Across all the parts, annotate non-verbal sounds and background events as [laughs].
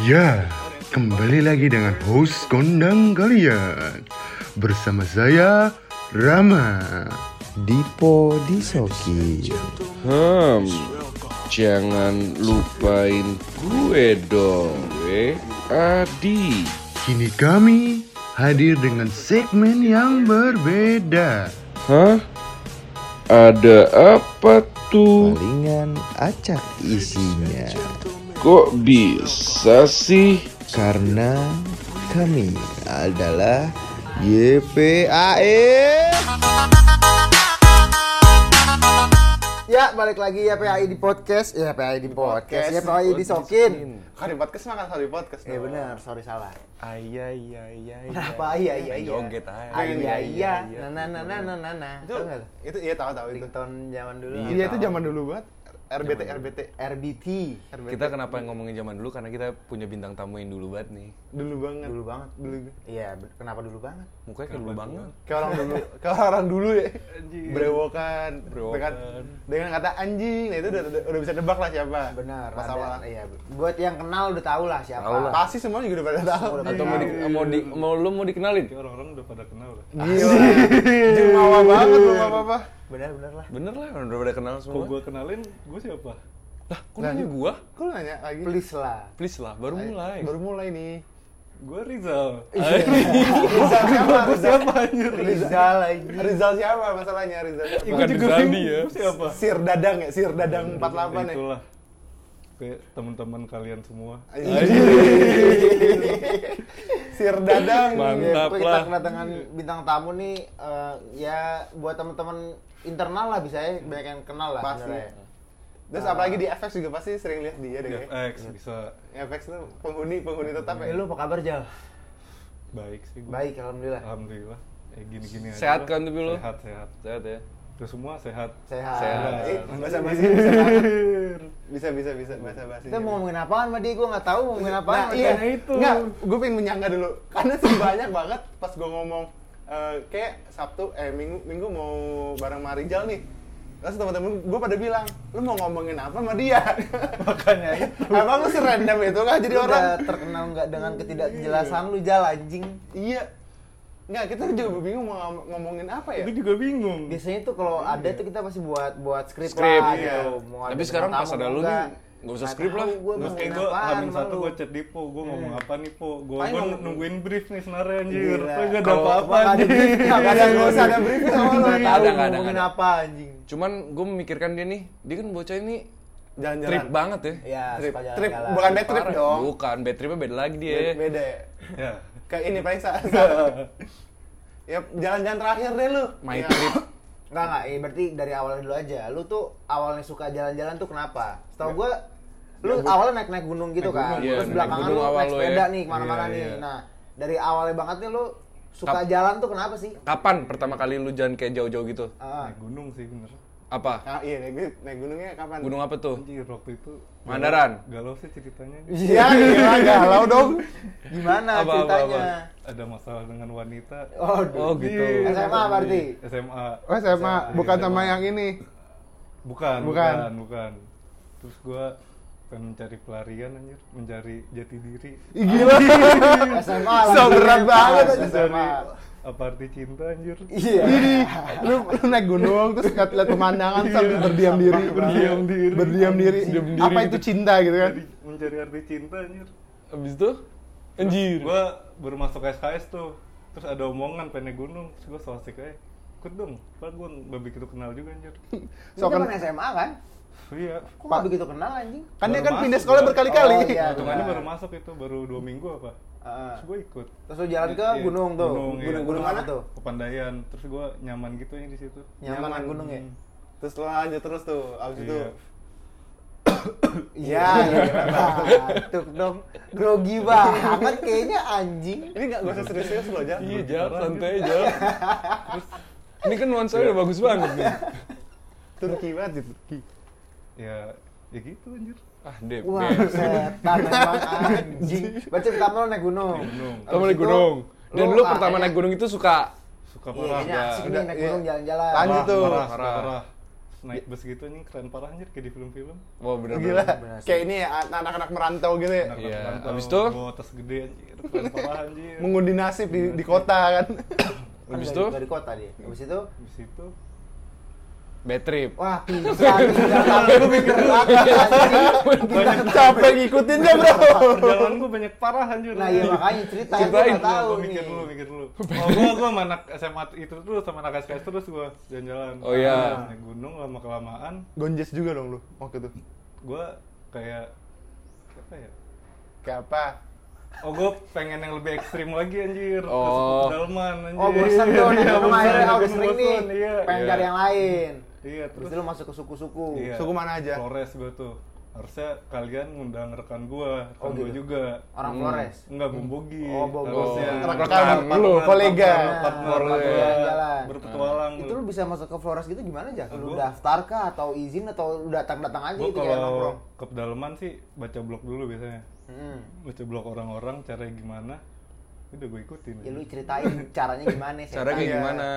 Ya, kembali lagi dengan host kondang kalian Bersama saya, Rama Dipo Disoki Hmm, jangan lupain gue dong, eh. Adi. Kini kami hadir dengan segmen yang berbeda Hah? Ada apa tuh? Palingan acak isinya Kok bisa sih? Karena kami adalah YPAE Ya, balik lagi ya PAI di podcast. Ya, PAI di podcast. Ya, PAI di Sokin. Kalau di podcast mah kan kalau di podcast. Ya dong. benar, sorry salah. Iya iya iya. Kenapa iya iya iya? Joget aja. Ah, iya iya. Nah nah nah nah nah nah. Itu itu iya tahu tahu itu. Ringtone zaman dulu. Iya itu zaman dulu banget. RBT RBT RBT. RBT. Kita kenapa ngomongin zaman dulu karena kita punya bintang tamu yang dulu banget nih. dulu banget. Dulu banget. Dulu. Iya, kenapa dulu banget? Mukanya kayak dulu banget. Kayak orang dulu, [laughs] kayak orang dulu ya. Brewokan. Brewokan. Dengan, dengan kata anjing, nah itu udah, udah, udah bisa nebak lah siapa. Benar. Masalah. ada- Iya, buat yang kenal udah tahu lah siapa. Tahu lah. Pasti semuanya juga udah pada tahu. Udah pada Atau mau, di, mau, di, mau lu mau dikenalin? orang-orang udah pada kenal lah. Gila. [laughs] Jumawa banget lu apa-apa. Benar benar lah. Bener lah, udah pada kenal Kok semua. gue kenalin, gue siapa? Lah, kok nanya gua? Kok lu nanya lagi? Please lah. Please lah, baru mulai. Baru mulai nih. Gue Rizal. Rizal siapa? Gue siapa anjir? Rizal lagi. Rizal siapa masalahnya Rizal? Bukan Rizaldi ya. Gue siapa? Sir Dadang ya, Sir Dadang 48 ya. Itulah. Kayak teman-teman kalian semua. Sir Dadang. Mantap Ya, kita lah. kedatangan bintang tamu nih eh, ya buat teman-teman internal lah bisa ya banyak yang kenal lah Pasti. sebenarnya. Terus apalagi di FX juga pasti sering lihat dia deh. FX bisa FX tuh penghuni penghuni tetap Eh, ya. lu apa kabar Jal? baik sih gue. Baik, alhamdulillah. Alhamdulillah. Eh gini-gini aja. Sehat kan tapi lu? Sehat, sehat. Sehat ya. Itu semua sehat. Sehat. Sehat. Eh, bahasa basi bisa banget. Bisa bisa bisa bahasa basi. Kita mau ngomongin apaan sama dia? Gue nggak tahu mau ngomongin apaan. Nah, iya itu. Enggak, gue pengen menyangka dulu. Karena sih banyak banget pas gue ngomong eh, kayak Sabtu eh Minggu Minggu mau bareng Marijal nih. Terus teman-teman gue pada bilang, lu mau ngomongin apa sama dia? [laughs] Makanya itu. Emang lu sih random itu kan jadi Lu orang? udah terkenal nggak dengan ketidakjelasan lu Jal anjing. Iya. Enggak, kita juga bingung mau ngom- ngomongin apa ya? Gue juga bingung. Biasanya tuh kalau ada tuh kita pasti buat buat skrip, Skrip, lah iya. gitu. Mau Tapi sekarang pas ada lu nih, nggak. nggak usah skrip lah. Gua Terus kayak gue hamin sama satu gue chat Dipo, gue ngomong apa nih Po? Gue gue nungguin brief nih sebenarnya anjir. Tapi gak ada apa-apa anjir. brief, Nggak usah ada briefing sama tahu Nggak ada, nggak ada, ngomongin apa anjing. Cuman gue memikirkan dia nih, dia kan bocah ini Jalan-jalan. trip banget ya. Ya, Trip, trip, bukan bad trip dong. Bukan, bad tripnya beda lagi dia. Beda, ya. Ya. Kayak ini paling [laughs] Ya jalan-jalan terakhir deh lu. My Ya. trip. Enggak enggak, ya berarti dari awalnya dulu aja. Lu tuh awalnya suka jalan-jalan tuh kenapa? Setahu gua lu awalnya naik-naik gunung gitu kan. Iya, Terus naik belakangan gunung lu awal naik sepeda ya. nih ke mana-mana Iya, nih. iya. Nah, dari awalnya banget nih lu suka Kap- jalan tuh kenapa sih? Kapan pertama kali lu jalan kayak jauh-jauh gitu? Ah, Naik gunung sih bener. Apa? Ah, iya naik, naik gunungnya kapan? Gunung apa tuh? Anjir waktu itu. Mandaran? Galau sih ceritanya. Iya, [laughs] iya, galau dong. gimana Apa, apa, ceritanya? Ada masalah dengan wanita. Oh, Oh gitu. SMA berarti. SMA. Oh, SMA, bukan SMA. sama yang ini. Bukan, Bukan. bukan, bukan. Terus gua pengen mencari pelarian anjir, mencari jati diri. Ih, gila. SMA So berat banget aja. SMA. Apa arti cinta anjir? Iya. lu, lu naik gunung terus lihat lihat pemandangan sambil berdiam diri, Berdiam diri. berdiam diri. Berdiam diri Apa itu cinta gitu kan? Mencari, mencari arti cinta anjir. Abis itu? Anjir. Gua baru masuk SKS tuh. Terus ada omongan pengen naik gunung, terus gua so asik aja. Ikut dong, padahal gua gak begitu kenal juga anjir. So, kan SMA kan? Iya. Kok nggak begitu kenal anjing? Kan dia kan pindah sekolah gua. berkali-kali. Oh, iya. Hitungannya baru masuk itu, baru dua minggu apa? Ah. Terus gua ikut. Terus lu jalan ke Iya, gunung tuh. gunung, iya. gunung, mana tuh? Pepandayan, terus gua nyaman gitu ya di situ. Nyaman, Nyaman. gunung ya? Terus lu lanjut terus tuh, abis itu [coughs] Iya. Iya, iya. Batuk dong. Grogi banget kayaknya anjing. ini nggak gak usah serius-serius lo aja. Iya, Jal, santai aja. Terus [laughs] ini kan nuansa udah bagus banget nih. [laughs] Turki banget sih Turki. Ya, ya gitu anjir. Ah, Dep. Wah, setan emang anjing. Berarti pertama lu naik gunung. Gunung. Pertama Abis naik gunung. Dan lu pertama kayaknya- naik gunung itu suka Suka Iya, parah. kayaknya asik nih naik iya. gunung jalan-jalan. Lanjut tuh. Parah, Parah. parah. naik bus gitu nih keren parah anjir kayak di film-film. Wah bener Gila. Kayak ini ya anak-anak merantau gitu ya. Iya, rantau, abis itu? bawa tas gede anjir, keren parah anjir. Mengundi nasib di, di kota kan. [coughs] Kan Habis dari, itu? dari kota dia. Habis itu Habis itu Bad trip. Wah, bisa Tapi gue pinter banget Capek ngikutinnya bro. perjalanan gue banyak parah anjir. Nah, iya makanya cerita gue Ceritain, nggak tahu nih. mikir dulu, mikir dulu. [laughs] Oh, gua gua sama anak SMA itu terus sama anak SKS terus gua jalan-jalan. Oh, iya. Naik gunung lama kelamaan Gonjes juga dong lu waktu itu. gua kayak apa ya? Kayak apa? Oh, gua pengen yang lebih ekstrim lagi anjir. Ke Oh. pedalaman anjir. Oh, bosan tuh, Iya, bosan, akhirnya oh, udah bosan, sering nih. Iya. Pengen Iya. cari yang lain. Iya, Terus terus lu masuk ke suku-suku. Iya. Suku mana aja? Flores gua tuh. Harusnya kalian ngundang rekan gua, rekan Oh, gua gitu. juga. Orang Flores. Enggak, Bumbogi. Oh, Bogi. Harusnya. Rekan lu, kolega. partner, jalan-jalan. Berpetualang. Itu lu bisa masuk ke Flores gitu gimana aja? Lu daftar kah atau izin atau lu datang-datang aja Gue gitu kayak kalau nongkrong? ke pedalaman sih baca blog dulu biasanya. Hmm. Baca blog orang-orang, caranya gimana. Udah gue ikutin. Ya lu ceritain [laughs] caranya gimana sih? Cara kayak Iya. gimana?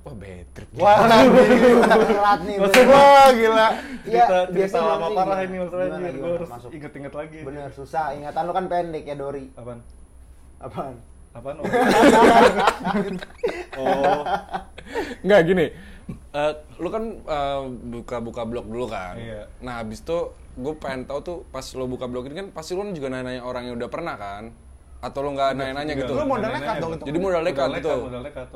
Wah bad trip. Wah, berat nih. bener. wah [laughs] gila. Iya, cerita, cerita biasanya lama parah ini masalahnya. Gue harus Masuk. inget-inget lagi. Bener susah, ingatan lu kan pendek ya Dori. Apaan? Apaan? Apaan? [laughs] Oh. oh. Enggak gini. Eh, lu kan eh, buka-buka blog dulu kan. Iya. Nah, habis itu gue pengen tahu tuh pas lo buka blog ini kan pasti lu juga nanya-nanya orang yang udah pernah kan? Atau lu nggak nanya-nanya gitu? Lu modal nekat dong. Jadi modal nekat gitu. Modal nekat.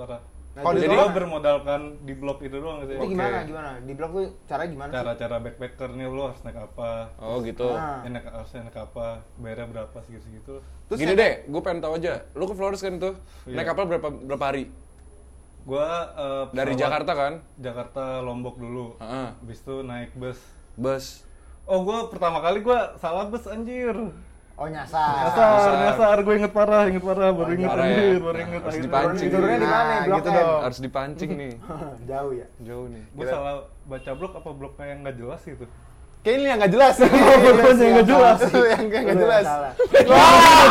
Nah, Kalau Jadi di gue orang- bermodalkan di blog itu doang gitu. Itu gimana gimana? Di blog tuh caranya gimana sih? Cara-cara backpacker nih lo harus naik apa? Oh gitu. Ah. Ya, naik, harusnya naik apa? Bayarnya berapa segitu-segitu. Terus Gini deh, gue pengen tahu aja. Lu ke Flores kan tuh? Iya. Naik kapal berapa berapa hari? Gua eh, Dari Jakarta kan? Jakarta Lombok dulu. Heeh. Habis itu naik bus. Bus. Oh, gua pertama kali gua salah bus anjir. Oh nyasar. Nyasar, nyasar, gue inget parah, inget parah, baru inget parah ya. anjir, baru Nah, inget harus dipancing. Turunnya di mana? Nah, Blok gitu dong. Harus dipancing nih. [laughs] Jauh ya. Jauh nih. Gue salah baca blog apa blog yang nggak jelas gitu. Kayak ini yang nggak jelas. Iya, yang iya, nggak jelas. yang nggak jelas. Wah,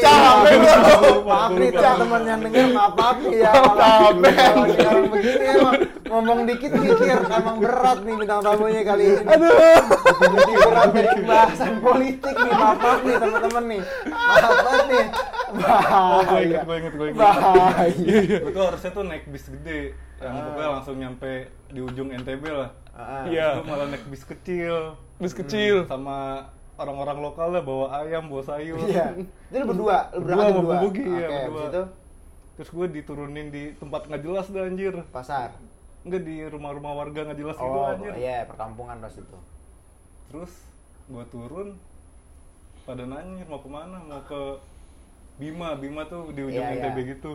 capek bro. Maaf nih teman-teman yang denger, maaf maaf ya. Capek. Sekarang begini emang ngomong dikit mikir emang berat nih bintang tamunya kali ini. Aduh. Jadi berat dari bahasan politik nih, maaf maaf nih teman-teman nih. Maaf banget nih. Oh, gue Bahaya. inget, gue inget, gue inget. Bahaya. Gue tuh harusnya tuh naik bis gede, yang pokoknya langsung nyampe di ujung NTB lah. Ah. Iya. Gue malah naik bis kecil. Bus kecil. Sama orang-orang lokal lah bawa ayam, bawa sayur. Iya. Itu lu berdua, lu Berdua berangkat sama berdua. Bubugi, iya, Oke, berdua. itu Terus gue diturunin di tempat nggak jelas dah anjir. pasar. Enggak di rumah-rumah warga nggak jelas gitu Oh, anjir. iya, perkampungan pas itu. Terus gue turun, pada nanya mau ke mana, mau ke Bima, Bima tuh di ujung Iya, NTB iya. gitu.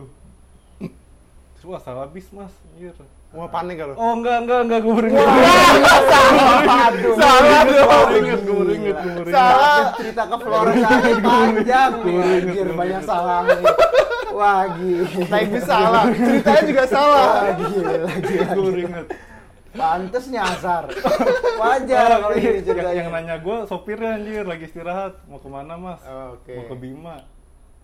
Wah salah bis mas, anjir. Wah panik kalau. Oh enggak, enggak, enggak, gue baru inget. Aduh. Salah Gue inget, gue baru inget, gue baru inget. Salah. cerita ke Flores aja panjang anjir banyak salah wah gila Naik bis salah. Ceritanya juga salah. Gila gila Gue baru inget. pantes nyasar [laughs] wajar Oh, kalau iya, ini yang, ceritanya yang nanya gue sopirnya anjir lagi istirahat mau ke mana mas Oh, oke. mau ke Bima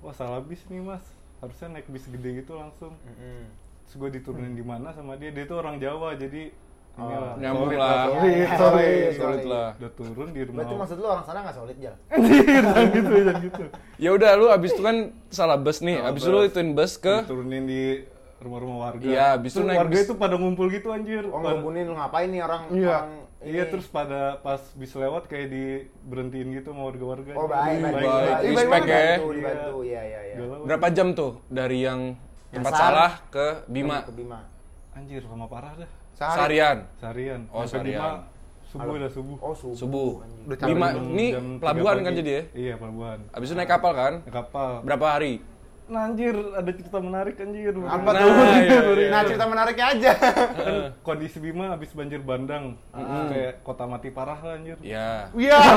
wah salah bis nih mas harusnya naik bis gede gitu langsung Mm-mm. Terus gue diturunin di mana sama dia dia tuh orang Jawa jadi inilah Nyambung solid lah. solid, Ya, ya, solid, solid, Solid solid. lah. udah turun di rumah berarti maksud lu orang sana nggak solid jal anjir [laughs] jangan gitu jangan gitu Ya udah lu abis itu kan salah bus nih. Salah abis bus. itu lu ituin bus ke diturunin di rumah-rumah warga Iya, abis itu naik warga bis. itu pada ngumpul gitu anjir oh Pada- lu ngapain nih orang Iya. orang ini? Iya terus pada pas bis lewat kayak di berhentiin gitu sama warga-warga. oh baik baik Baik, baik respect Baik, ya. dibantu iya iya iya Galau. berapa jam tuh dari yang tempat salah ke Bima? ke Bima Anjir lama parah dah. Sehari. Seharian. Seharian. Oh, seharian. Bima subuh dah subuh. oh subuh Subuh. Udah Bima ini pelabuhan kan jadi ya? Iya pelabuhan. Abis itu naik kapal kan? Naik kapal. Berapa hari? Nah anjir ada cerita menarik anjir. Apa Nah, tuh? iya, iya. Nah cerita menariknya aja. Kan kondisi Bima habis banjir bandang. Kayak kota mati parah lah anjir. Ya. Iya. [laughs]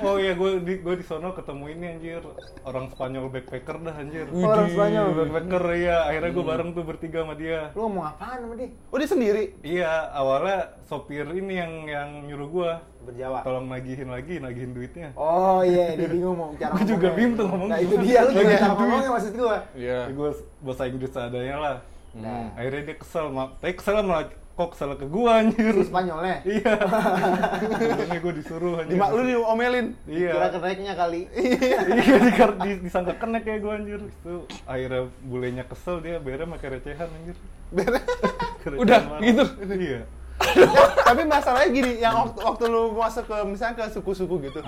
Oh iya gue di gue di sono ketemu ini anjir orang Spanyol backpacker dah anjir. orang Spanyol Backpacker iya akhirnya gue bareng tuh bertiga sama dia. lu ngomong apaan sama dia Oh dia sendiri. Iya, awalnya sopir ini yang yang nyuruh gua berjawa. Tolong nagihin lagi, nagihin duitnya. Oh iya, dia [laughs] bingung mau cara Gua juga bingung tuh ngomong Nah itu dia, lu gimana cara ngomongnya maksud gua? Iya. Gue bahasa Inggris seadanya lah. Nah, akhirnya dia kesel tapi kesel malah kok kesel ke gua anjir? Si Spanyolnya. [laughs] iya. Akhirnya gua disuruh anjir. Di mak lu diomelin. iya. Kira kenaiknya kali. [laughs] iya dikar- di, disangka kena kayak gua anjir. Itu akhirnya bulenya kesel dia bere pakai recehan anjir. Recehan Udah, gitu? iya [laughs] Tapi masalahnya gini, yang waktu, waktu lu masuk ke misalnya ke suku-suku gitu,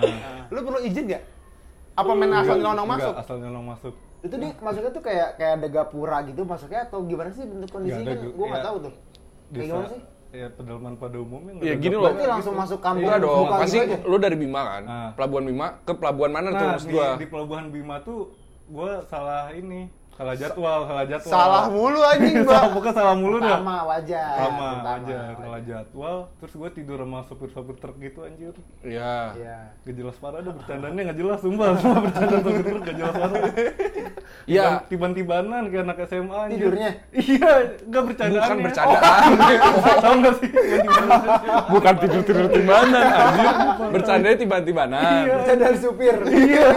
lu perlu izin nggak? Apa main asal Enggak, nyelonong enggak, masuk? asal nyolong masuk Itu dia masuknya tuh kayak kayak ada gapura gitu masuknya atau gimana sih bentuk kondisinya kan gua nggak ya, tahu tuh. Kayak gimana sih? ya pedalaman pada umumnya nggak Ya, gini loh. Berarti langsung masuk kampung Enggak dong, buka pasti gitu lu dari Bima kan? Ah. Pelabuhan Bima ke pelabuhan mana tuh nah maksud di, gua? di pelabuhan Bima tuh gua salah ini salah jadwal salah jadwal Salah mulu anjing, salah [laughs] Mbak. pokoknya salah mulu dah Pertama wajar. sama wajar. salah jadwal terus gue tidur sama sopir-sopir truk gitu anjir Iya. Iya. gak jelas parah ada bercandanya gak jelas sumpah [laughs] sumpah bercanda sopir truk gak jelas parah Iya. tiban tibanan kayak anak SMA anjir. Tidurnya? iya gak bercandaan Bukan bercandaan. [laughs] tau gak sih tiban-tibanan Bukan tidur-tidur tibanan anjir. Bercandanya tiban-tibanan. Bisa dari supir. iya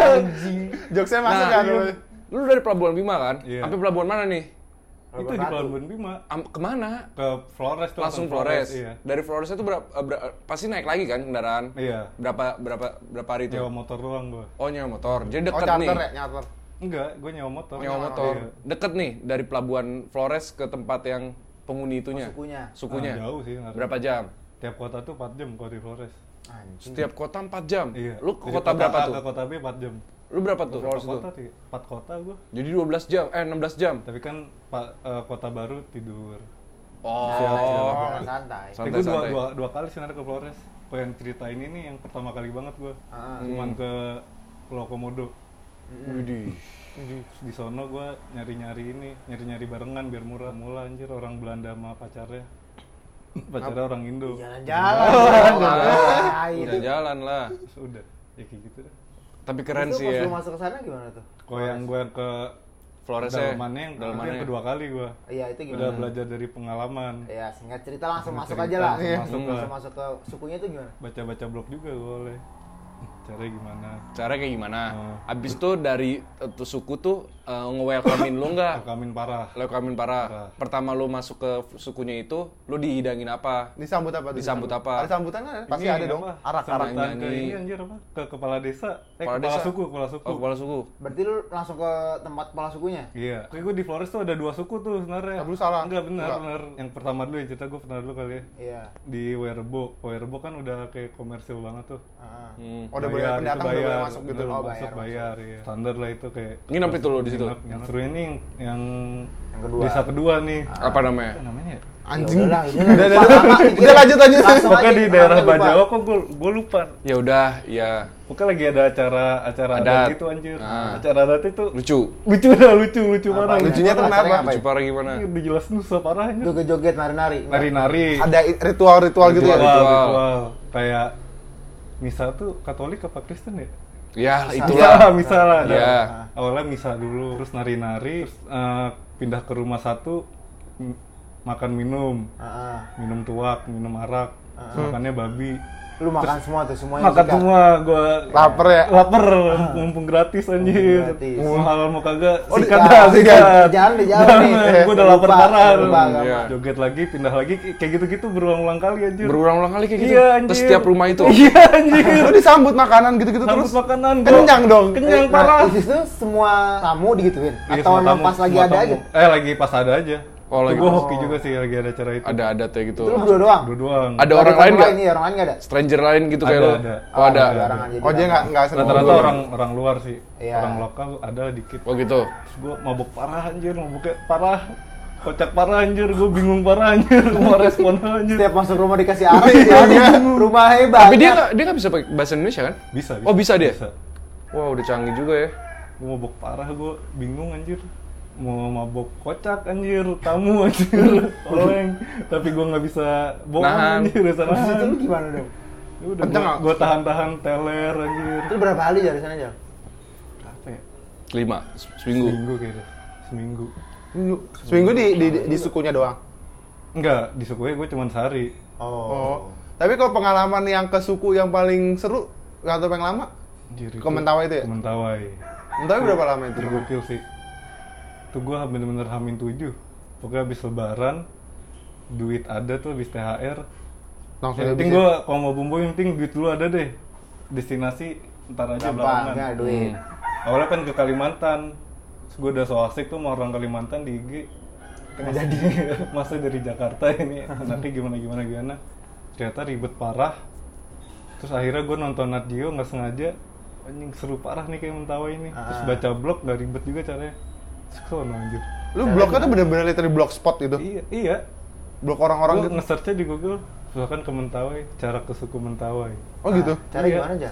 Jokesnya masuk Nah, kan? Lu dari pelabuhan Bima kan? Iya. Sampai pelabuhan mana nih? itu di pelabuhan Bima Am- ke mana? ke Flores tuh Langsung Flores. iya Dari Flores itu berapa, pasti naik lagi kan kendaraan? iya Berapa berapa berapa hari itu? nyewa motor doang gue Oh nyewa motor. Jadi Oh, deket charter nih. ya, charter. enggak gue nyewa motor Nyewa motor. Iya. Deket nih dari pelabuhan Flores ke tempat yang penghuni itunya. sukunya. Sukunya. Ah, jauh sih, nggak Berapa jam? tiap kota tuh 4 jam kalau di Flores Anjing. Setiap kota 4 jam. iya Lu ke Dari kota berapa A tuh? ke kota B 4 jam Lu berapa tuh Flores Berapa kota sih 4 kota gue Jadi 12 jam, eh 16 jam. tapi kan pak eh, kota baru tidur Oh. Jalan santai. Tapi Santai, gue dua, santai. dua, dua kali sebenarnya ke Flores. Kalau yang cerita ini nih yang pertama kali banget gue. Ah. Cuman ke Pulau Komodo. Widih. Terus Di sono gue nyari-nyari ini, nyari-nyari barengan biar murah. Mula anjir orang Belanda sama pacarnya. Pacarnya orang Indo. Jalan-jalan. Ngapain? Udah jalan lah. Terus udah, ya kayak gitu deh. Tapi keren Terus sih pas ya. lu masuk ke sana gimana tuh? Kalau yang gue ke Flores ya. dalamannya yang, Dalamannya. yang kedua kali gue. Iya, itu Udah gimana? belajar dari pengalaman. Ya, singkat cerita langsung masuk Cerita, aja lah. langsung masuk Langsung lah. masuk ke sukunya itu gimana? Baca-baca blog juga boleh. Caranya gimana? Caranya kayak gimana? Oh. Abis itu dari uh, tuh suku tuh uh, nge-welcomein lu nggak? Kamin parah. Welcomein parah. Parah. Pertama lu masuk ke sukunya itu, lu dihidangin apa? Disambut apa? tuh? Disambut apa? Ada sambutan kan? Pasti Ini ada dong. Arak-arak. Ke nyanyi. ini anjir apa? Ke kepala desa. Eh, Kepala kepala, desa? suku, kepala suku. Oh, kepala suku. Berarti lu langsung ke tempat kepala sukunya? Iya. Kayak gue di Flores tuh ada dua suku tuh sebenarnya. Tapi lu salah. Enggak benar, benar. Yang pertama dulu yang cerita gue pernah dulu kali ya. Iya. Di Werebo. Werebo kan udah kayak komersil banget tuh. Ah. Hmm. Oh, udah boleh pendatang udah boleh masuk gitu. Oh, masuk bayar, bayar, iya. Standar lah itu kayak. Nginep itu lo di situ? Nginep. Yang seru ini yang, yang Yang kedua. desa kedua nih. Apa namanya? Apa namanya ya? Anjing. Ya Udah, udah, udah, lanjut lanjut. Pokoknya di daerah. Bajawa kok gue gue lupa. Ya udah, ya Pokoknya lagi ada acara acara adat, Adat. gitu anjir. Ah. Acara adat itu lucu. lucu [laughs] dah lucu lucu parah. Lucunya tuh kenapa? apa? Lucu parah gimana? Ini udah jelas nusa parah anjir. Itu joget nari-nari. Nari-nari. Ada ritual-ritual gitu ya? ritual. Kayak misa tuh Katolik apa Kristen ya? Ya, Itulah [laughs] itulah. misa lah. ada. Iya. Awalnya misa dulu, terus nari-nari, terus eh, pindah ke rumah satu m- makan minum, Ah, ah. minum tuak, minum arak, makannya babi. Lu makan semua tuh, semuanya Makan suka. semua, gua Lapar ya? Lapar, [laughs] mumpung gratis anjir. gratis. Mau halal mau kagak, Oh, di- sikat ah, dah, sikat. Jangan deh, jangan nih. Gua udah lapar parah. agama. Iya. Joget lagi, pindah lagi, kayak gitu-gitu berulang-ulang kali anjir. Berulang-ulang kali kayak gitu. Iya, Ke anjir. setiap rumah itu. [laughs] Iya anjir. [laughs] Lu disambut makanan gitu-gitu Sambut terus. makanan gua. Kenyang dong. Kenyang Nah, parah. di situ semua tamu digituin? Iya, Atau emang pas lagi ada aja? Eh lagi pas ada aja. Oh, lagi Gue hoki juga sih lagi ada acara itu. Ada adatnya gitu. Itu lu berdua doang? Dua doang. Ada orang lain nggak? Iya, orang lain nggak ada? Stranger lain gitu kayak Ada, lo? ada. Oh ada. Ada. Oh dia barengan. nggak nggak sering Rata-rata orang orang luar sih. Iya. Orang lokal ada dikit. Oh gitu. Terus gue mabuk parah anjir, mabuknya parah. Kocak parah anjir, gue bingung parah anjir, [laughs] mau respon anjir. Setiap masuk rumah dikasih arah gitu ya. Rumah hebat. Tapi dia nggak dia nggak bisa pakai bahasa Indonesia kan? Bisa, Oh, bisa dia? Bisa. Wah udah canggih juga ya. Gue mabuk parah, gue bingung anjir. Mau mabuk kocak anjir, tamu anjir, [laughs] oleng. Tapi gue nggak bisa bohong Nahan. anjir, nahan. lu gimana dong? Ya Udah gue tahan-tahan teler anjir. Itu berapa kali dari sana aja? Apa ya? Lima se- seminggu. Seminggu kayaknya. Seminggu. Seminggu di, di, di, di sukunya doang. Enggak, di sukunya gue cuma sehari. Oh. Tapi kalau pengalaman yang ke suku yang paling seru nggak tahu paling lama? Anjir, Ke Mentawai itu ya? Mentawai. Mentawai berapa lama itu? Itu gokil sih. Itu gue bener-bener hamin tujuh. pokoknya habis lebaran duit ada tuh habis THR Langsung yang penting gue kalau mau bumbu yang penting duit dulu ada deh. Destinasi ntar aja Gampang, belakangan. duit. awalnya kan ke Kalimantan. Terus gue udah so asik tuh sama orang Kalimantan di IG jadi. [laughs] masa dari Jakarta ini. Nanti gimana gimana gimana. Ternyata ribet parah. Terus akhirnya gue nonton Nat Geo nggak sengaja. Anjing seru parah nih kayak Mentawai ini. Terus Ah. baca blog nggak ribet juga caranya Sono anjir Lu blognya tuh bener-bener literally blogspot gitu. iya iya Blog orang-orang gitu. nge-searchnya di Google misalkan ke Mentawai cara ke suku Mentawai Oh gitu. Cara Iya. gimana aja?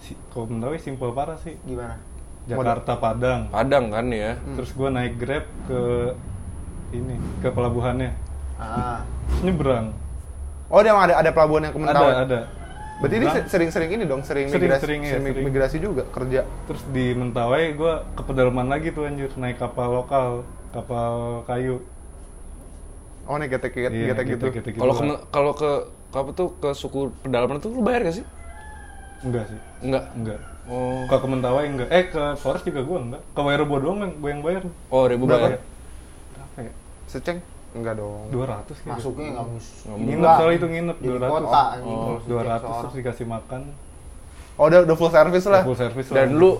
si, kalau Mentawai simpel parah sih Gimana? Jakarta Padang Padang kan ya. terus gue naik grab ke ini ke pelabuhannya Ah, terus nyebrang Oh, dia emang ada ada pelabuhan yang ke Mentawai. ada ada Berarti ini sering-sering ini dong, sering, Sering, migrasi, sering, iya, sering sering. migrasi juga kerja. terus di Mentawai gue ke pedalaman lagi tuh anjir naik kapal lokal kapal kayu Oh, nih getek-getek Iya, getek gitu. gitu Kalau ke lah. kalau ke apa tuh ke suku pedalaman tuh lu bayar gak sih? enggak sih Enggak. enggak Oh. kalau ke Mentawai enggak eh ke Forest juga gue enggak ke Wairebo doang yang gue yang bayar Oh, ribu Berapa? bayar. berapa ya Seceng? Enggak dong. 200 kayaknya masuknya nggak mus. nginep soalnya itu nginep Di 200 kota, oh, Setiap 200 seorang. terus dikasih makan Oh, udah udah full service lah. full service lah Dan lu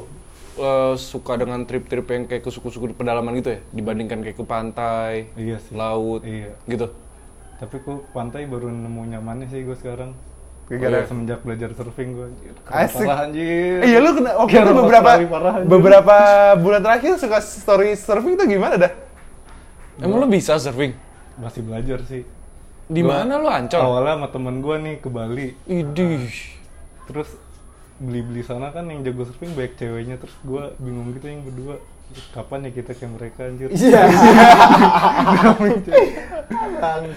eh, suka dengan trip-trip yang kayak ke suku-suku di pedalaman gitu ya? Dibandingkan kayak ke pantai, iya sih laut, Iya. gitu. tapi ku pantai baru nemu nyamannya sih gue sekarang Gara-gara- Iya, semenjak belajar surfing gue Asik. parah anjir Iya, lu kena waktu Kayak itu beberapa parah, beberapa bulan terakhir suka story surfing tuh gimana dah? Emang lu bisa surfing? Masih belajar sih. Di mana lu ancol? awalnya sama temen gue nih ke Bali. Idih. terus beli-beli sana kan yang jago surfing banyak ceweknya. Terus gue bingung gitu yang berdua. Terus kapan ya kita kayak mereka anjir? Iya. [laughs]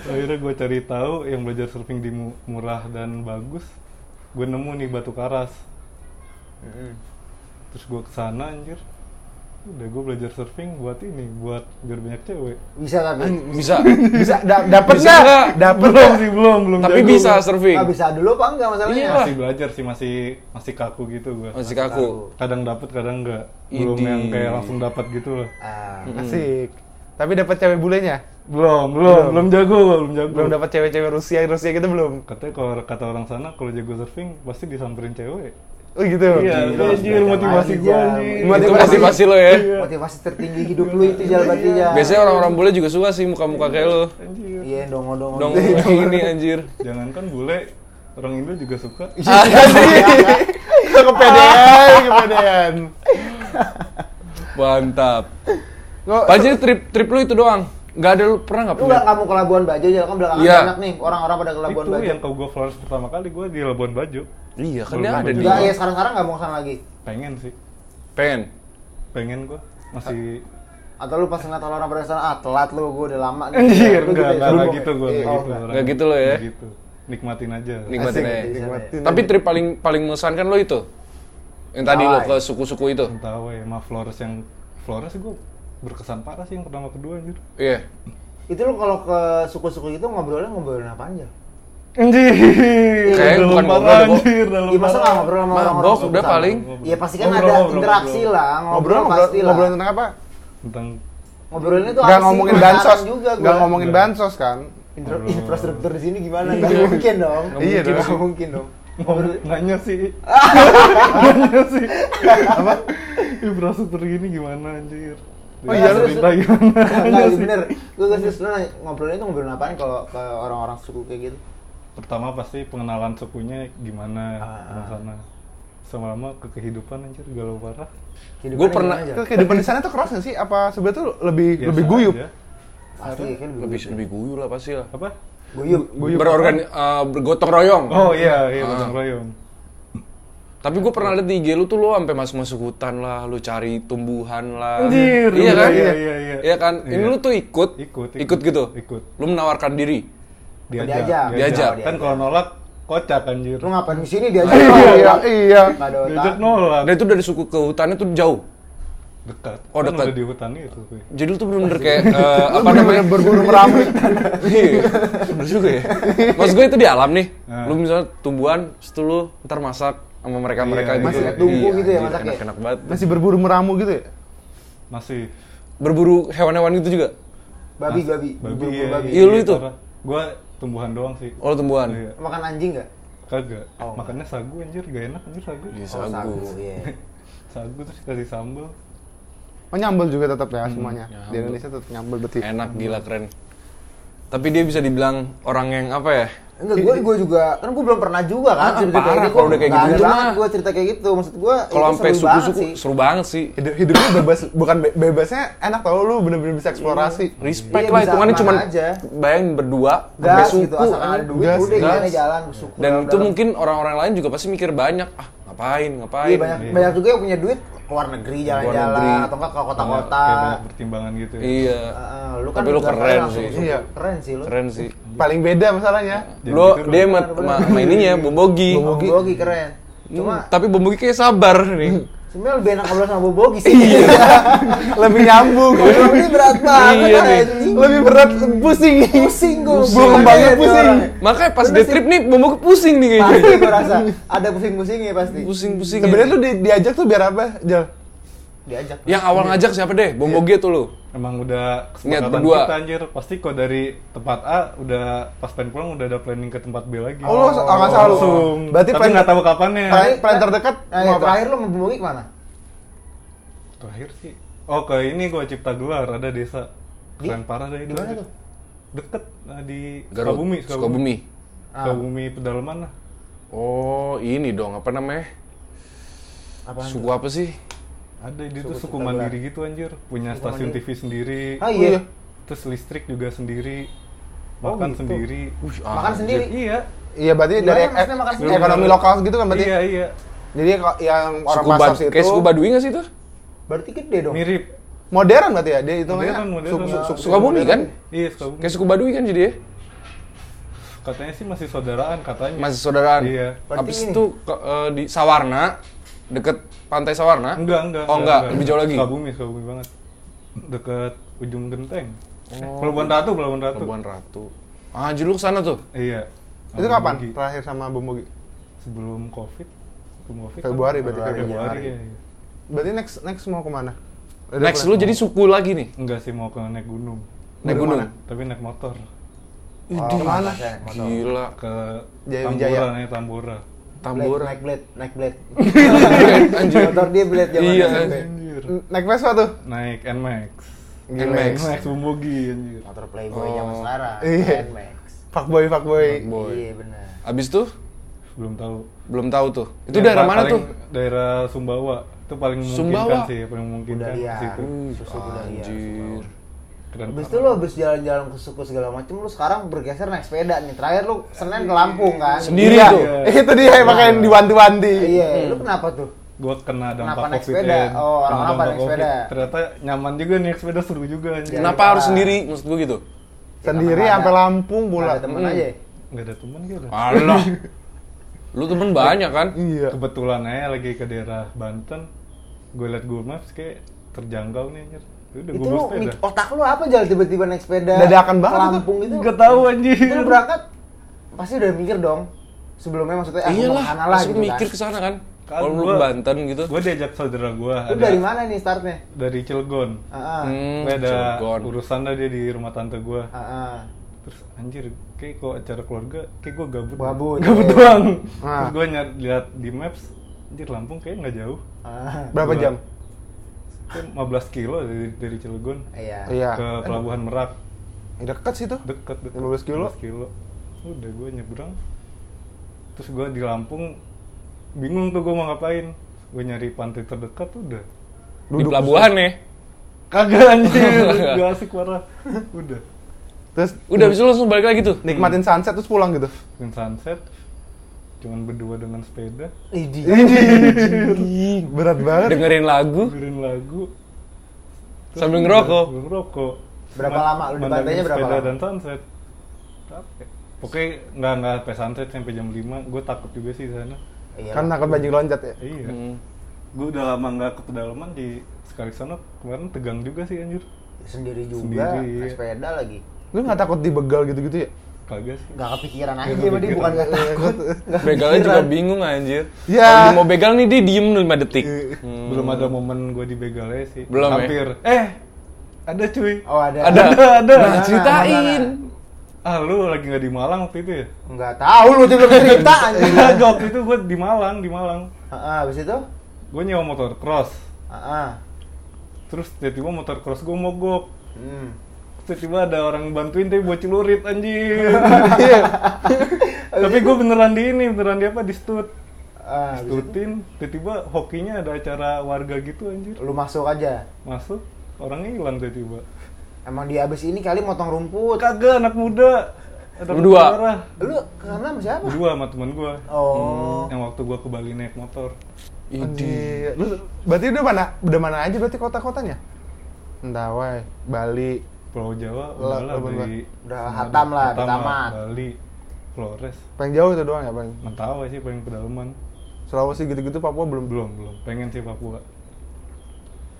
akhirnya gue cari tahu yang belajar surfing di mu- murah dan bagus. Gue nemu nih batu karas. Terus gue ke sana anjir udah gue belajar surfing buat ini buat biar banyak cewek Bisa tapi. Bisa. [laughs] Bisa da dapet Bisa nggak? Dapet belum sih belum belum Tapi jago bisa surfing. Nggak bisa dulu apa enggak masalahnya? Iya. masih belajar sih masih masih kaku gitu gue Masih kaku. kadang dapet kadang enggak belum yang kayak langsung dapat gitu loh Ah, Asik. Tapi dapat cewek bulenya? belum belum belum jago belum jago Belum dapat cewek-cewek Rusia Rusia gitu belum? katanya kalau kata orang sana kalau jago surfing pasti disamperin cewek Oh gitu. iya Gila, anjir motivasi gue anjir Itu Motivasi. motivasi lo ya. motivasi tertinggi hidup lu itu Jal berarti ya. Biasanya orang-orang bule juga suka sih muka-muka kayak lo. anjir Iya dongo dongo. Dong kayak gini anjir. jangankan bule orang Indo juga suka [laughs] kepedean, [laughs] kepedean. Mantap. Panji trip trip lu itu doang. Gak ada lu pernah nggak Lu punya? nggak kamu ke Labuan Bajo Jal kan belakangan Iya. banyak nih orang-orang pada ke Labuan itu Bajo. yang kau gue Flores pertama kali gue di Labuan Bajo Iya kan dia ada di. Enggak ya sekarang-sekarang nggak mau ke sana lagi. pengen sih Pengen. pengen gue masih Atau lu pas ngeliat orang pada sana, ah telat lu, gue udah lama. nih. anjir enggak gitu ya, enggak mau- gitu gue Iya, enggak gitu enggak. gitu lo ya? Gitu nikmatin aja Nikmatin aja. nikmatin Tapi trip paling paling mengesankan lo itu. Yang tadi lo ke suku-suku itu. Mentawai sama Flores yang Flores gue berkesan parah sih yang pertama kedua anjir Iya. Itu lu kalau ke suku-suku gitu ngobrolnya ngobrolin apa aja? Anjir Kayaknya dalam bukan ngobrol anjir dalam Iya masa nggak ngobrol sama orang-orang Mabok, udah paling. Iya pasti kan Ngobrol, ada ngobrol, interaksi ngobrol. lah, Ngobrol, ngobrol, ngobrol, pasti lah. ngobrolin tentang apa? tentang Ngobrolnya tuh Gak apa sih? ngomongin Penasaran bansos, juga gak gua. ngomongin bansos kan? Infra- infrastruktur di sini gimana? [laughs] Gak mungkin dong. Iya dong. Gak mungkin dong. ngobrol nanya sih [laughs] nanya sih apa infrastruktur gini gimana anjir Oh iya, lu- cerita [laughs] gimana Enggak, bener. Gue gak serius, lu nanya, ngobrolnya tuh ngobrolin apaan kalau ke orang-orang suku kayak gitu? Pertama pasti pengenalan sukunya gimana Ah, sana sama-sama ke kehidupan anjir galau parah Gua pernah- Ke kehidupan di sana tuh keras gak sih? Apa sebenarnya tuh lebih Biasa lebih guyup? aja. Pasti kan Lebih lebih guyur lah pasti lah. apa guyup. Guyup. Berorgan eh, bergotong royong. oh iya iya Ah. gotong royong Tapi gue pernah liat di IG lu tuh lo sampai masuk masuk hutan lah, lu cari tumbuhan lah. Anjir, iya kan? iya, iya, iya. Iya kan? Ini Iya. lu tuh ikut, Ikut, ikut, ikut, gitu. ikut. Lu menawarkan diri. Diajak Diajak. Diajak. kan kalau nolak kocak anjir Lu ngapain di sini dia aja? Iya, iya. Ada diajak nolak Dan itu dari suku ke hutannya tuh jauh. dekat Oh, Kan dekat. udah di hutan itu Jadi lu tuh bener-bener kayak [laughs] eh, apa namanya berburu meramu. [laughs] Iya, bener juga ya. Maksud gue itu di alam nih. Nah. Lu misalnya tumbuhan, setelah lu ntar masak sama mereka-mereka Iya, gitu. masih tumbuh gitu ya masaknya? Enak-enak banget. Masih berburu meramu gitu ya? masih Berburu hewan-hewan gitu juga. Babi, babi. babi iya, babi. Iya, lu itu? gue tumbuhan doang sih Oh, tumbuhan. Iya. Makan anjing nggak? kagak Oh. makannya sagu anjir gak enak anjir sagu Iya, Oh, sagu. [laughs] iya. sagu terus kasih sambal Oh nyambel juga tetap ya semuanya. Di nyambel. Indonesia tetap nyambel berarti. Enak gila keren. Tapi dia bisa dibilang orang yang apa ya? Enggak, gue gue juga kan gue belum pernah juga kan Ah, cerita parah kayak gitu. kalau udah kayak gitu banget gue cerita kayak gitu. Maksud gue Kalau itu sampai seru banget suku-suku sih. seru banget sih. Hidup, hidup lu bebas, bukan be- bebasnya enak tau lu bener-bener bisa eksplorasi. Respect Iya, lah hitungannya cuma aja. bayangin berdua sampai gas suku. gitu asalkan ada duit Gas, udah gas. jalan suku Dan dalam- itu dalam. mungkin orang-orang lain juga pasti mikir banyak. Ah, ngapain, ngapain. Iya banyak banyak juga yang punya duit keluar negeri negeri. jalan-jalan atau enggak ke Banyak- kota-kota. kayak banyak pertimbangan gitu ya. Iya. Heeh, lu kan Tapi lu keren sih. Iya. Keren sih lu. Keren sih. Paling beda masalahnya. Lo gitu dia dong. sama, sama, sama ininya Bobogi. Bobogi. Bobogi keren. Cuma Hmm, tapi Bobogi kayak sabar nih. [laughs] sebenarnya lebih enak ngobrol sama Bobogi sih. [laughs] Lebih nyambung. Ini berat banget Iya nih. anjing. Lebih berat pusing. Pusing gue. Bulu kembangnya pusing. Makanya pas sih. trip nih Bobogi pusing nih kayaknya. Pasti gue rasa ada pusing-pusingnya pasti. Pusing-pusing. Sebenarnya lu di- diajak tuh biar apa, Jal? Diajak. Yang awal ngajak siapa deh? Bobogi tuh lu. Emang udah Niat kesepakatan berdua. kita anjir. Pasti kok dari tempat A udah pas pengen pulang udah ada planning ke tempat B lagi. Oh, lu oh, nggak salah lu. Langsung. Berarti Tapi plan- nggak tahu kapannya. Plan, plan terdekat Nah, mau apa? terakhir lu mau Bobogi ke mana? Terakhir sih. Oh ke ini gua Cipta Gelar ada desa. Di- Keren parah deh di itu. mana anjir. tuh? Deket nah, di Garut. Sukabumi. Sukabumi. Ah. Sukabumi pedalaman lah. Oh, ini dong apa namanya? Apaan Suku apa sih? Ada di Suku itu suku mandiri gitu anjir. Punya Suku stasiun mandiri. TV sendiri. Oh iya. Terus listrik juga sendiri. Oh, Makan gitu. sendiri. Makan sendiri. Iya. Iya, berarti Gimana dari maksudnya ek- ekonomi lokal gitu kan berarti. Iya, iya. Jadi yang orang Suku pasar situ kayak suku Baduy nggak sih itu? Berarti gede dong. Mirip. modern berarti ya dia itu Modern, modern. Sukabumi kan? Iya, Sukabumi. Kayak suku Baduy kan jadi ya? Katanya sih masih saudaraan katanya. Masih saudaraan. Iya. Berarti Habis ini. itu ke- eh, di Sawarna, deket pantai Sawarna. Enggak, enggak. Oh enggak, lebih jauh lagi. Sukabumi, Sukabumi banget. Deket ujung genteng. Pelabuhan Ratu, Pelabuhan Ratu. Pelabuhan Ratu. Ah, anjir lu ke sana tuh. Iya. Itu kapan? Bogi. Terakhir sama Bomogi. Sebelum Covid. Sebelum Covid. Februari kan? berarti, Februari. Februari. iya, iya. Berarti next next mau ke mana? Ada Next lu jadi suku lagi nih. Enggak sih mau ke naik gunung. Naik gunung. mana? Tapi naik motor. Oh, ke mana? Gila. Ke Jaya Tambora, Wijaya. naik Tambora. Tambora. Naik blade, naik blade. [laughs] Anjir. Motor dia blade zaman Iya. Anjir. Naik Vespa tuh. Naik Nmax. Nmax. Nmax Bumbogi anjir. Motor Playboy zaman Oh. sekarang. Iya. Max. Fuckboy, fuckboy. Boy. Iya benar. Abis tuh Belum tahu. belum tahu tuh. Itu daerah mana tuh? Daerah Sumbawa. Itu paling Sumbawa? memungkinkan sih, paling memungkinkan situ. Susu udah lihat. Anjir. Habis parah. itu lu habis jalan-jalan ke suku segala macem lu sekarang bergeser naik sepeda nih. Terakhir lu Senin ke Lampung kan. Sendiri Iya. tuh. [laughs] Itu dia yang makanya diwanti-wanti. Iya, lu kenapa tuh? Gua kena dampak Kenapa naik covid sepeda? En. Oh, orang Kena apa dampak naik sepeda? Ternyata nyaman juga nih naik sepeda seru juga anjir. Iya. Kenapa harus sendiri? Maksud gua gitu. Sendiri Nggak sampai. Lampung pula. ada temen Hmm. aja. Nggak ada teman gitu. Alah. [laughs] Lu temen banyak kan? Iya. Kebetulan aja lagi ke daerah Banten. Gue liat Google Maps kayak terjangkau nih anjir. Udah Itu lu sepeda. mik- otak lu apa jalan tiba-tiba naik sepeda? Dadakan banget. Lampung itu. Gak tahu anjir. Itu lu berangkat pasti udah mikir dong. Sebelumnya maksudnya ah, mau Iyalah, ke sana lah gitu mikir kan. ke sana kan. Kan Kalau lu Banten gitu. Gue diajak saudara gue. Lu dari mana nih startnya? Dari Cilegon. Heeh. Hmm, Gue ada Cilegon. urusan dah dia di rumah tante gue. Heeh. Terus anjir, kayak kok acara keluarga, kayak gue gabut. Gabut. Gabut doang. Ah. Terus gue nyari lihat di maps, anjir Lampung kayak nggak jauh. Ah, Berapa Gua- jam? Kayak 15 kilo dari, dari Cilegon Iya. Iya. ke Pelabuhan Merak. Deket sih tuh. Deket, deket. 15 kilo. 15 kilo. Udah gue nyebrang. Terus gue di Lampung, bingung tuh gue mau ngapain. Gue nyari pantai terdekat udah. Di pelabuhan ya. Kagak anjir, [laughs] gak asik parah. Udah. Terus Udah lu langsung balik lagi tuh. nikmatin sunset terus pulang gitu. Dan sunset, cuman berdua dengan sepeda, Idi. Berat banget. Dengerin lagu dengerin lagu, sambil ngerokok. sambil ngerokok. Berapa Ma- lama? Lu di pantainya berapa sepeda lama? dan sunset. Capek. Pokoknya nggak nggak sampai sunset sampai jam 5 Gue takut juga sih di sana. Iya. Kan takut banjir loncat ya. Iya. Hmm. Gue udah lama nggak ke pedalaman di sekali sana kemarin tegang juga sih anjir. sendiri juga, Sendiri, naik iya. sepeda lagi. Lu nggak takut dibegal gitu-gitu ya? Kagak sih. Gak kepikiran aja, Nggak dia bukan kepikiran. gak takut. Nggak [laughs] Begalnya juga kepikiran. bingung anjir. Ya. Kalau mau begal nih dia diem 5 detik. Hmm. Belum ada momen gue dibegal aja sih. Belum ya? Hampir. Eh, Ada cuy. Oh ada. Ada. ada. Nah, Mana, ceritain. Ah lu lagi nggak di Malang waktu itu ya? Enggak tahu lu juga cerita [laughs] anjing. Enggak, waktu itu gue di Malang, di Malang. Heeh, habis itu? Gue nyewa motor cross. Heeh. Terus tiba-tiba motor cross gue mogok. Hmm. Tiba-tiba ada orang bantuin tapi buat celurit anjir. [laughs] tapi gue beneran di ini, beneran di apa? Di stut. Ah, Stutin, tiba-tiba hokinya ada acara warga gitu anjir. lu masuk aja. Masuk, orangnya hilang tiba-tiba. Emang dia abis ini kali motong rumput. Kagak anak muda. Ada Berdua. Lu karena sama siapa? Berdua sama temen gue. Oh. Yang waktu gue ke Bali naik motor. Anjir. Lu berarti udah mana? Udah mana aja berarti kota-kotanya? Mentawai, Bali. Pulau Jawa Lah, udah lah dari Udah hatam lah, Hatam tamat. Bali, Flores, Paling jauh itu doang ya paling. Mentawai sih paling pedalaman. Sulawesi gitu-gitu Papua belum Belum belum. Pengen sih Papua.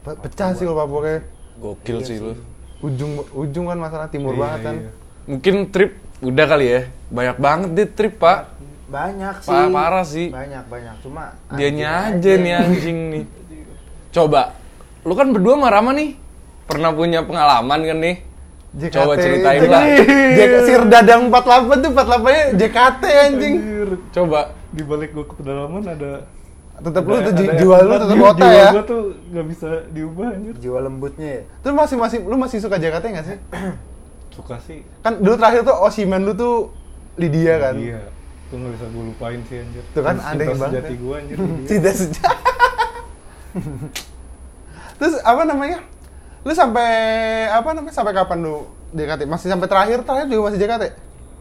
Pe- pecah sih kalau Papua kayak Gokil sih lu. ujung ujung kan masalah timur Iya, banget kan. iya. Mungkin trip udah kali ya. Banyak banget deh trip, Pak. Banyak sih. Pa- parah sih. Banyak banyak. Cuma Dianya anjing aja nih anjing nih. Coba, lu kan berdua sama Rama nih. Pernah punya pengalaman kan nih? JKT. Coba ceritain JKT. lah. JKT Sir Dadang 48 tuh 48-nya JKT anjing. Anjir, Coba. di balik gua ke pedalaman ada Tetap lu ada- tuh ada jual lu tetap kota jiwa ya. Gua tuh nggak bisa diubah anjir. jiwa lembutnya ya. Tuh masih masih lu masih suka JKT nggak sih? [clears throat] Suka sih. Kan dulu terakhir tuh Osimen lu tuh Lydia kan. Iya. Itu nggak bisa gue lupain sih anjir. Tuh kan Cinta aneh banget sejati ya. gua anjir. [laughs] Lydia. Cinta sejak. [laughs] Terus apa namanya? Lu sampai apa namanya? Sampai kapan lu JKT? Masih sampai terakhir terakhir juga masih JKT?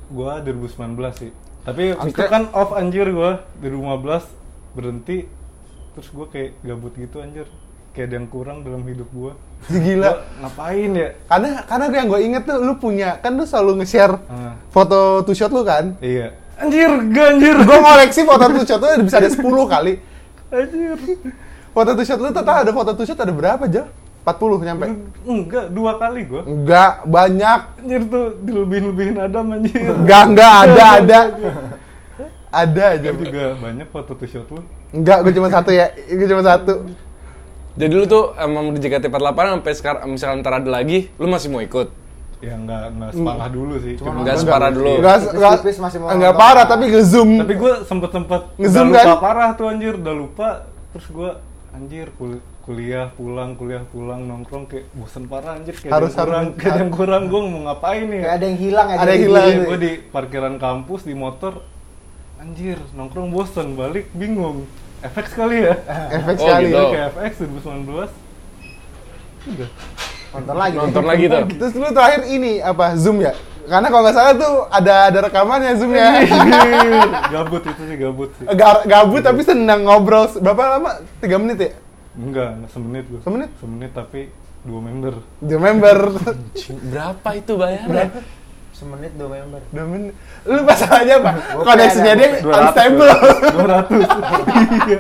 Gua 2019 sih. Tapi Angka- itu kan off anjir gua 2015 berhenti terus gua kayak gabut gitu anjir. Kayak ada yang kurang dalam hidup gua. Gila. Gua ngapain ya? Karena karena gue yang gue inget tuh lu punya kan lu selalu nge-share Ah. foto two shot lu kan? Iya. Anjir, gak anjir. gue ngoleksi foto two shot lu bisa ada 10 kali. Anjir. Foto two shot lu total ada foto two shot ada berapa aja? 40 nyampe. Enggak, dua kali gua. Enggak, banyak. Anjir tuh dilebihin-lebihin Adam anjir. Enggak, enggak ada, [laughs] ada. Ada aja. Gua juga banyak foto two shot lu. Enggak, gue cuma satu ya. Gue cuma satu. Jadi lu tuh emang di JKT48 sampai sekarang misalkan ntar ada lagi, lu masih mau ikut? Ya enggak enggak separah dulu sih. Cuma, Enggak separah dulu. Enggak, enggak, Tipis masih mau enggak parah tapi nge-zoom. tapi gua sempet-sempet udah Nge-zoom lupa kan? parah tuh anjir, udah lupa. Terus gua anjir kul- kuliah pulang kuliah pulang nongkrong kayak bosen parah anjir kayak Harus- ada yang kurang kayak ada yang kurang gue mau ngapain ya Kayak ada yang hilang aja. Ada yang di hilang. diri. gue di parkiran kampus di motor anjir nongkrong bosen balik bingung efek sekali ya Efek Oh, sekali. gitu. kayak FX 2019 udah Nonton lagi. Nonton lagi tuh. Terus lu terakhir ini apa? Zoom ya? Karena kalau nggak salah tuh ada ada rekamannya Zoom ya. [laughs] Gabut itu sih gabut sih Gar- gabut tapi senang ngobrol. Berapa lama? 3 menit ya? Enggak enggak semenit gue Semenit? semenit tapi dua member Dua member. Berapa itu bayarnya? Semenit dua member. Dua menit. Lu masalahnya apa? Koneksinya dia unstable. 200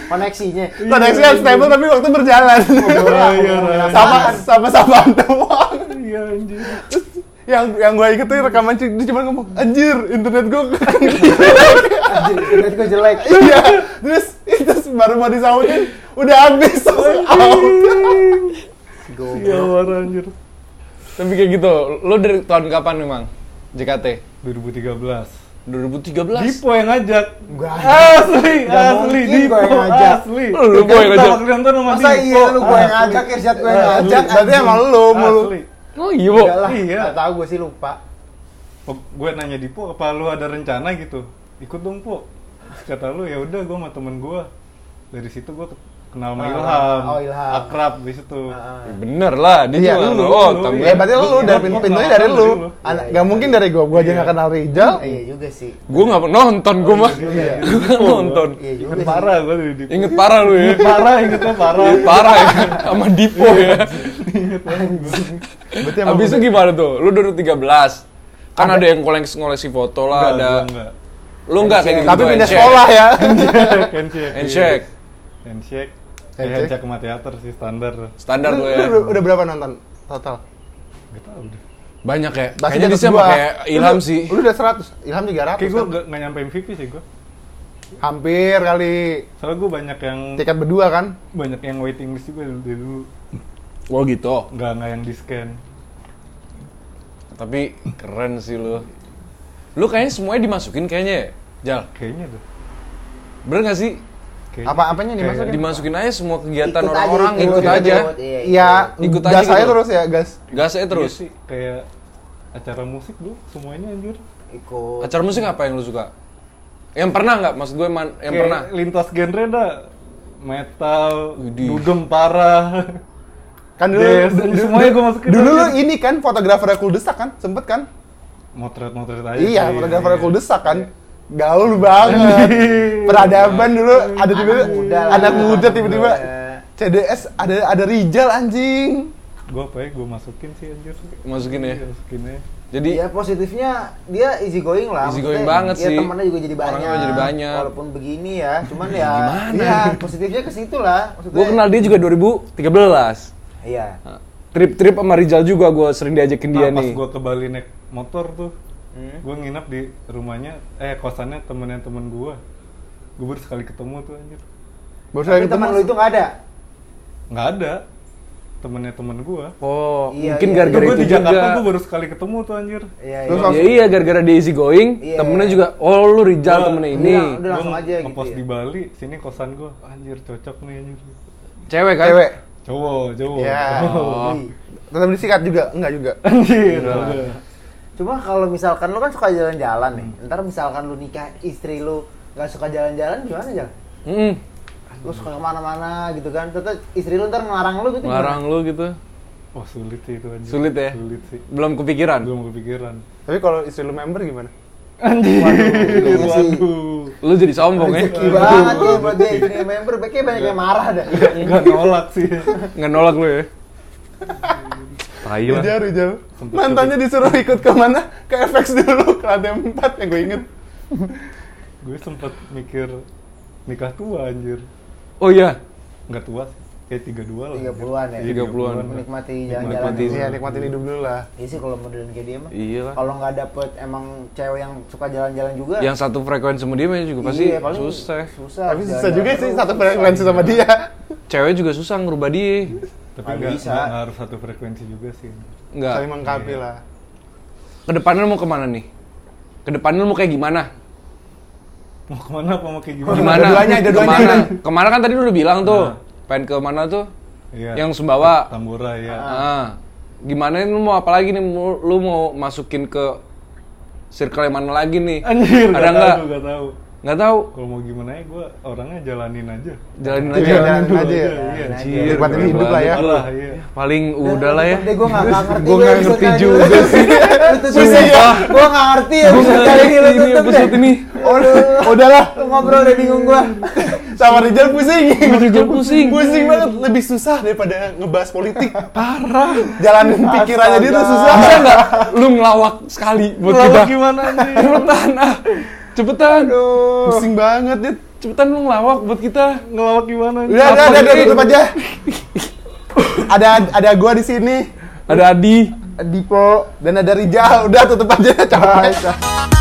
[laughs] Koneksinya. Koneksinya unstable tapi waktu berjalan. Oh, iya, iya. [laughs] sama sama sama doang. iya anjir yang yang gue inget tuh rekaman dia cuma ngomong anjir internet gue [laughs] Anjir, internet gue jelek. iya terus terus baru mau disautin udah habis out iya warna anjir Tapi kayak gitu, lu dari tahun kapan memang? JKT? 2013 2013? Dipo yang ngajak Enggak. asli Nggak asli Dipo yang ngajak. asli Lu gua yang ngajak. Waktu nonton sama Masa Dipo. iya lu gue yang ngajak, Irsyad gue yang ngajak. berarti emang lu mulu asli Oh iya, Bo. Iya. nggak tahu gue sih lupa. gue nanya Dipo apa lu ada rencana gitu ikut dong po Terus kata lu ya udah gue sama temen gue dari situ gue kenal sama Ah, Ilham oh, Ilham. akrab di situ Ah, Ya Bener lah, dia Iya, lu, oh, lu, tapi ya berarti lu, lu dari Gua- gua pintunya dari lu. Anak- Iya, nggak iya. mungkin dari gue gue aja Iya. nggak kenal Rijal ah. Iya juga sih. gue nggak nonton, gue mah [laughs] Iya. Gue nggak nonton. Iya Inget parah gue dari Dipo Inget parah lu ya. parah ingetnya parah Parah ya sama Dipo ya. berarti emang Habis itu gimana tuh? Lu 2013 kan ada, yang koleksi ngoleksi foto lah, Enggak, ada gua enggak. lu nggak kayak gitu tapi pindah sekolah ya handshake Handshake. Handshake. Handshake. handshake sama teater sih standar. Standar lu ya. udah, udah berapa nonton total? Gak tau deh. Banyak ya. Pasti kayaknya di sama kayak Ilham Lu- sih. lu udah 100 Ilham 300 kayak gue kan? gak, gak nyampe MVP sih gue hampir kali. Soalnya gue banyak yang tiket berdua kan? Banyak yang waiting list juga dari dulu. Oh gitu. nggak nggak yang di scan Tapi keren sih lu. Lu kayaknya semuanya dimasukin kayaknya ya? Jal, kayaknya tuh bener gak sih? Kayaknya- Apa apanya dimasukin? Dimasukin aja semua kegiatan Ikut aja, orang-orang ikut, ikut, ikut, aja. iya, Iya, Ikut gas aja aja gitu. terus ya, gas. Gas aja terus. Iya sih kayak acara musik dulu semuanya anjir Ikut. Acara musik apa yang lu suka? Yang pernah nggak? Maksud gue man, yang Kayak pernah. lintas genre dah metal Widih. dugem parah Kan dulu, Yes, dulu, semuanya gua masukin dulu lu aja. ini kan fotografer kuldesak kan, sempet kan? motret-motret aja Iya, fotografer iya. kuldesak kan. Gaul banget. [laughs] Peradaban dulu ada tiba-tiba muda lah. anak muda tiba-tiba Muda. CDS ada ada Rijal anjing. gue apa ya gue masukin sih anjir Masukin ya? Iya, masukin aja Jadi Iya positifnya dia easy going lah. Easy Maksudnya, going banget ya, sih. temennya juga jadi banyak. Orangnya jadi banyak. Walaupun begini ya, cuman ya. Gimana? Iya, positifnya ke situ lah. Maksudnya, gue kenal dia juga 2013. Iya. Trip-trip sama Rizal juga gue sering diajakin dia nah, pas nih. gue ke Bali naik motor tuh Hmm. gue nginep di rumahnya eh kosannya temennya temen gue gue baru sekali ketemu tuh anjir Baru saya ketemu. teman lu itu nggak ada. nggak ada temennya temen gue Oh, Iya, mungkin iya. gara-gara gue itu di Jakarta gue baru sekali ketemu tuh anjir Iya, Terus iya. langsung- Ya iya gara-gara dia easy going, Iya. temennya juga oh lu Rizal Gua- temennya ini. Iya, udah langsung Gua aja gitu ngepost ya. di Bali sini kosan gue anjir cocok nih anjir Cewek kan? Cewek. cowok cowok Iya. Oh. Tetap disikat juga? Enggak juga. anjir Iya. udah. Cuma kalau misalkan lu kan suka jalan-jalan nih. Hmm. Ntar misalkan lu nikah istri lu nggak suka jalan-jalan gimana jalan? Mm, Lu suka ke mana-mana gitu kan. Tetap istri lu ntar ngelarang lu gitu. ngelarang lu gitu. wah sulit sih itu anjir Sulit ya? sulit sih Belum kepikiran. belum kepikiran Tapi kalau istri lu member gimana? anjir Iya sih. waduh Lu jadi sombong ya? Rezeki banget ya buat dia istri member. Kayaknya banyak yang marah dah. nggak nolak sih Nggak nolak lu ya? [laughs] Tai lah. Rijal, Rijal. Sempet Mantannya disuruh ikut ke mana? Ke FX dulu, ke lantai 4 yang gue inget. [laughs] gue sempet mikir nikah tua anjir Oh iya, nggak tua sih kayak 32 lah 30-an ya? Iya, 30-an. Menikmati Menikmati jalan-jalan. Iya. Iya, nikmatin hidup dulu lah. Iya sih kalau modelan kayak dia mah. iya lah. Kalau nggak dapet emang cewek yang suka jalan-jalan juga. Yang satu frekuensi sama dia mah juga pasti iya, susah. Susah. Tapi susah juga sih satu frekuensi sama dia. Cewek juga susah ngerubah dia. Tapi Nggak nggak bisa. nggak nggak harus satu frekuensi juga sih Enggak. Saling mengkapi lah. Ke depannya lu mau ke mana nih? Ke depannya lu mau kayak gimana? mau ke mana apa mau kayak gimana Gimana? Dua-duanya, dua-duanya. Ke mana? Ke mana kan tadi lu udah bilang tuh. Pengen ke mana tuh? Iya. Yang Sumbawa. Tambora ya Ah. Gimana lu mau apa lagi nih? Lu mau masukin ke circle yang mana lagi nih? anjir Ada nggak nggak? tahu nggak tahu Nggak tahu. kalau mau gimana ya gue orangnya jalanin aja Jalanin Iya, aja. jalanin aja ya. iya Anjir, Nikmatin keren hidup lah ya. lah iya Paling udah lah ya. Gue nggak ngerti. Gua lu nggak ngerti ini. juga sih. Ya? Gue nggak ngerti ya. Nggak kali ini lu ngerti ini tutup ini. Udah, udahlah. Ngobrol udah bingung gue. Sama Rijal pusing. Rijal pusing. Pusing banget. Lebih susah daripada ngebahas politik. Parah. Jalanin pikirannya dia tuh susah. Bisa nggak lu ngelawak sekali buat kita? Gimana nih Cepetan ah. Cepetan. Pusing banget dia. Cepetan lu ngelawak buat kita. ngelawak gimana nih Udah, udah, udah, tutup aja. ada ada gua di sini, Ada Adi. Dipo dan ada Rijal. Udah tutup aja capek.